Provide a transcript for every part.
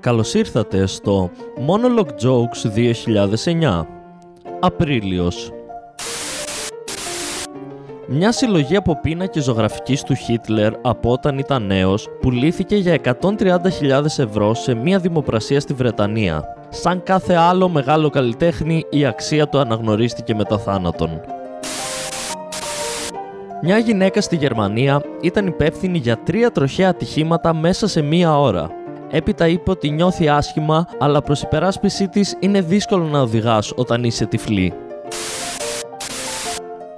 Καλώς ήρθατε στο Monologue Jokes 2009. Απρίλιος. Μια συλλογή από πίνακες ζωγραφικής του Χίτλερ από όταν ήταν νέος πουλήθηκε για 130.000 ευρώ σε μια δημοπρασία στη Βρετανία. Σαν κάθε άλλο μεγάλο καλλιτέχνη η αξία του αναγνωρίστηκε μετά θάνατον. Μια γυναίκα στη Γερμανία ήταν υπεύθυνη για τρία τροχαία ατυχήματα μέσα σε μία ώρα. Έπειτα είπε ότι νιώθει άσχημα, αλλά προς υπεράσπιση της είναι δύσκολο να οδηγάς όταν είσαι τυφλή.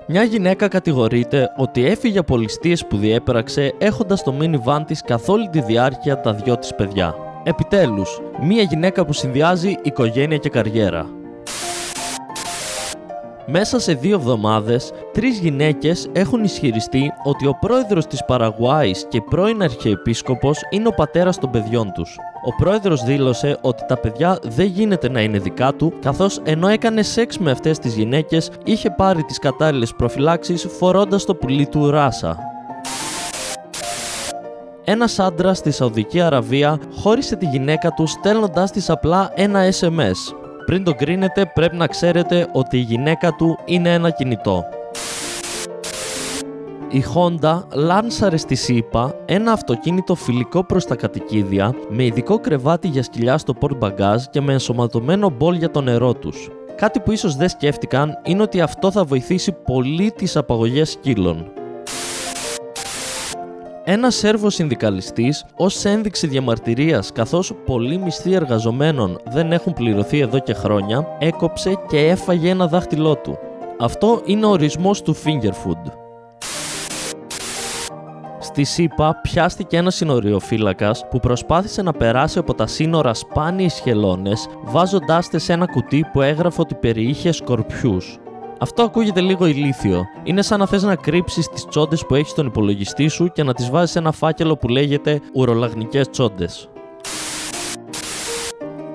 Μια γυναίκα κατηγορείται ότι έφυγε από ληστείες που διέπραξε έχοντας το minivan της καθ' όλη τη διάρκεια τα δυο της παιδιά. Επιτέλους, μια γυναίκα που συνδυάζει οικογένεια και καριέρα. Μέσα σε δύο εβδομάδες, τρεις γυναίκες έχουν ισχυριστεί ότι ο πρόεδρος της Παραγουάης και πρώην αρχιεπίσκοπος είναι ο πατέρας των παιδιών τους. Ο πρόεδρος δήλωσε ότι τα παιδιά δεν γίνεται να είναι δικά του, καθώς ενώ έκανε σεξ με αυτές τις γυναίκες, είχε πάρει τις κατάλληλες προφυλάξεις φορώντας το πουλί του Ράσα. Ένας άντρας στη Σαουδική Αραβία χώρισε τη γυναίκα του στέλνοντάς της απλά ένα SMS. Πριν το κρίνετε πρέπει να ξέρετε ότι η γυναίκα του είναι ένα κινητό. Η Honda λάνσαρε στη ΣΥΠΑ ένα αυτοκίνητο φιλικό προς τα κατοικίδια με ειδικό κρεβάτι για σκυλιά στο port bagage και με ενσωματωμένο μπολ για το νερό τους. Κάτι που ίσως δεν σκέφτηκαν είναι ότι αυτό θα βοηθήσει πολύ τις απαγωγές σκύλων. Ένα Σέρβο συνδικαλιστής, ως ένδειξη διαμαρτυρίας καθώς πολλοί μισθοί εργαζομένων δεν έχουν πληρωθεί εδώ και χρόνια, έκοψε και έφαγε ένα δάχτυλό του. Αυτό είναι ο ορισμός του finger food. Στη ΣΥΠΑ πιάστηκε ένας συνοριοφύλακας που προσπάθησε να περάσει από τα σύνορα σπάνιες χελώνες, βάζοντάς τες σε ένα κουτί που έγραφε ότι περιείχε σκορπιούς. Αυτό ακούγεται λίγο ηλίθιο. Είναι σαν να θες να κρύψεις τις τσόντες που έχεις στον υπολογιστή σου και να τις βάζεις σε ένα φάκελο που λέγεται ουρολαγνικές τσόντες.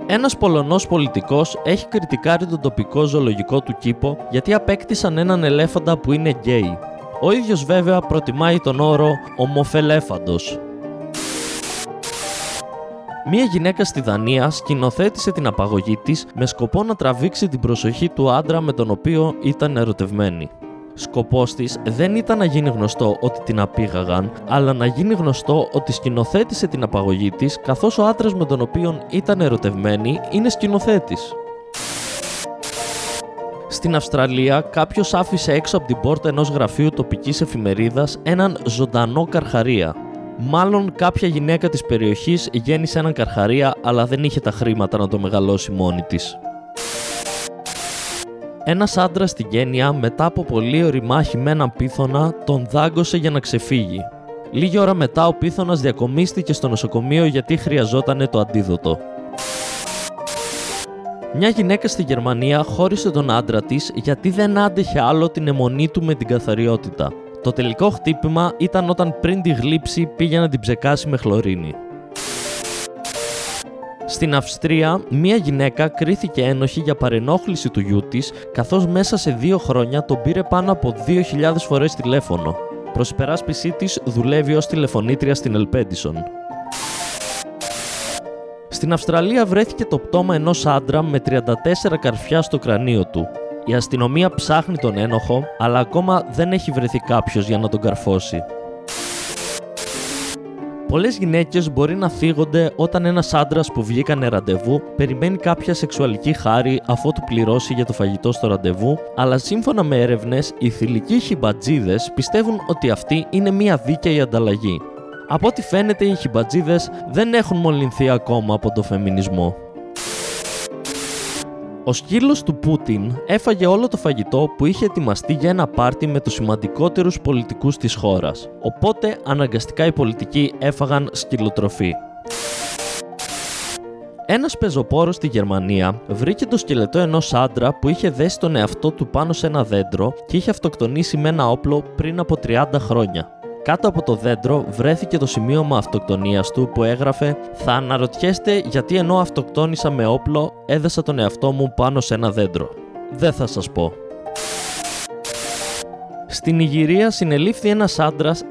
Ένας Πολωνός πολιτικός έχει κριτικάρει τον τοπικό ζωολογικό του κήπο γιατί απέκτησαν έναν ελέφαντα που είναι γκέι. Ο ίδιος βέβαια προτιμάει τον όρο «ομοφελέφαντος». Μία γυναίκα στη Δανία σκηνοθέτησε την απαγωγή της με σκοπό να τραβήξει την προσοχή του άντρα με τον οποίο ήταν ερωτευμένη. Σκοπός της δεν ήταν να γίνει γνωστό ότι την απήγαγαν, αλλά να γίνει γνωστό ότι σκηνοθέτησε την απαγωγή της καθώς ο άντρας με τον οποίο ήταν ερωτευμένη είναι σκηνοθέτης. Στην Αυστραλία, κάποιος άφησε έξω από την πόρτα ενός γραφείου τοπικής εφημερίδας έναν ζωντανό καρχαρία. Μάλλον κάποια γυναίκα της περιοχής γέννησε έναν καρχαρία αλλά δεν είχε τα χρήματα να το μεγαλώσει μόνη της. Ένας άντρας στη Γένεια μετά από πολύ ωρη μάχη με έναν πίθωνα τον δάγκωσε για να ξεφύγει. Λίγη ώρα μετά ο πίθωνας διακομίστηκε στο νοσοκομείο γιατί χρειαζόταν το αντίδοτο. Μια γυναίκα στη Γερμανία χώρισε τον άντρα της γιατί δεν άντεχε άλλο την αιμονή του με την καθαριότητα. Το τελικό χτύπημα ήταν όταν πριν τη γλύψη πήγε να την ψεκάσει με χλωρίνη. Στην Αυστρία, μία γυναίκα κρίθηκε ένοχη για παρενόχληση του γιού της, καθώς μέσα σε δύο χρόνια τον πήρε πάνω από 2.000 φορές τηλέφωνο. Προς υπεράσπιση της δουλεύει ως τηλεφωνήτρια στην Ελπέντισον. Στην Αυστραλία βρέθηκε το πτώμα ενός άντρα με 34 καρφιά στο κρανίο του. Η αστυνομία ψάχνει τον ένοχο, αλλά ακόμα δεν έχει βρεθεί κάποιος για να τον καρφώσει. Πολλές γυναίκες μπορεί να φύγονται όταν ένας άντρας που βγήκανε ραντεβού περιμένει κάποια σεξουαλική χάρη αφού του πληρώσει για το φαγητό στο ραντεβού, αλλά σύμφωνα με έρευνες, οι θηλυκοί χιμπατζίδες πιστεύουν ότι αυτή είναι μια δίκαιη ανταλλαγή. Από ό,τι φαίνεται οι χιμπατζίδες δεν έχουν μολυνθεί ακόμα από το φεμινισμό. Ο σκύλος του Πούτιν έφαγε όλο το φαγητό που είχε ετοιμαστεί για ένα πάρτι με τους σημαντικότερους πολιτικούς της χώρας. Οπότε αναγκαστικά οι πολιτικοί έφαγαν σκυλοτροφή. Ένας πεζοπόρος στη Γερμανία βρήκε το σκελετό ενός άντρα που είχε δέσει τον εαυτό του πάνω σε ένα δέντρο και είχε αυτοκτονήσει με ένα όπλο πριν από 30 χρόνια. Κάτω από το δέντρο βρέθηκε το σημείωμα αυτοκτονίας του που έγραφε «Θα αναρωτιέστε γιατί ενώ αυτοκτόνησα με όπλο έδεσα τον εαυτό μου πάνω σε ένα δέντρο». Δεν θα σας πω. Στην Ιγυρία συνελήφθη ένας άντρας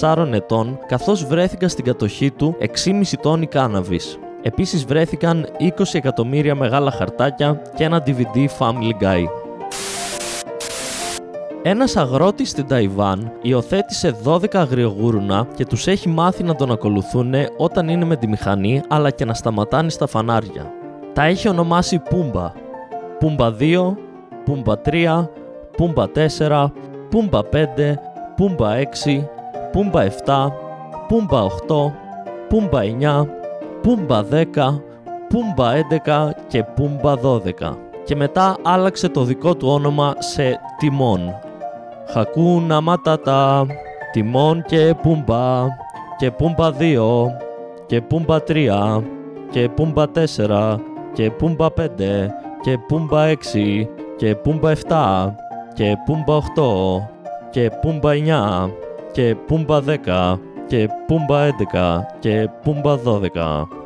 114 ετών καθώς βρέθηκαν στην κατοχή του 6,5 τόνοι κάναβης. Επίσης βρέθηκαν 20 εκατομμύρια μεγάλα χαρτάκια και ένα DVD Family Guy. Ένας αγρότης στην Ταϊβάν υιοθέτησε 12 αγριογούρουνα και τους έχει μάθει να τον ακολουθούν όταν είναι με τη μηχανή αλλά και να σταματάνε στα φανάρια. Τα έχει ονομάσει Πούμπα. Πούμπα 2, Πούμπα 3, Πούμπα 4, Πούμπα 5, Πούμπα 6, Πούμπα 7, Πούμπα 8, Πούμπα 9, Πούμπα 10, Πούμπα 11 και Πούμπα 12 και μετά άλλαξε το δικό του όνομα σε Τιμόν. Χακούνα Ματάτα, Τιμόν και Πούμπα και Πούμπα 2 και Πούμπα 3 και Πούμπα 4 και Πούμπα 5 και Πούμπα 6 και Πούμπα 7 και Πούμπα 8 και Πούμπα 9 και Πούμπα 10 και Πούμπα 11 και Πούμπα 12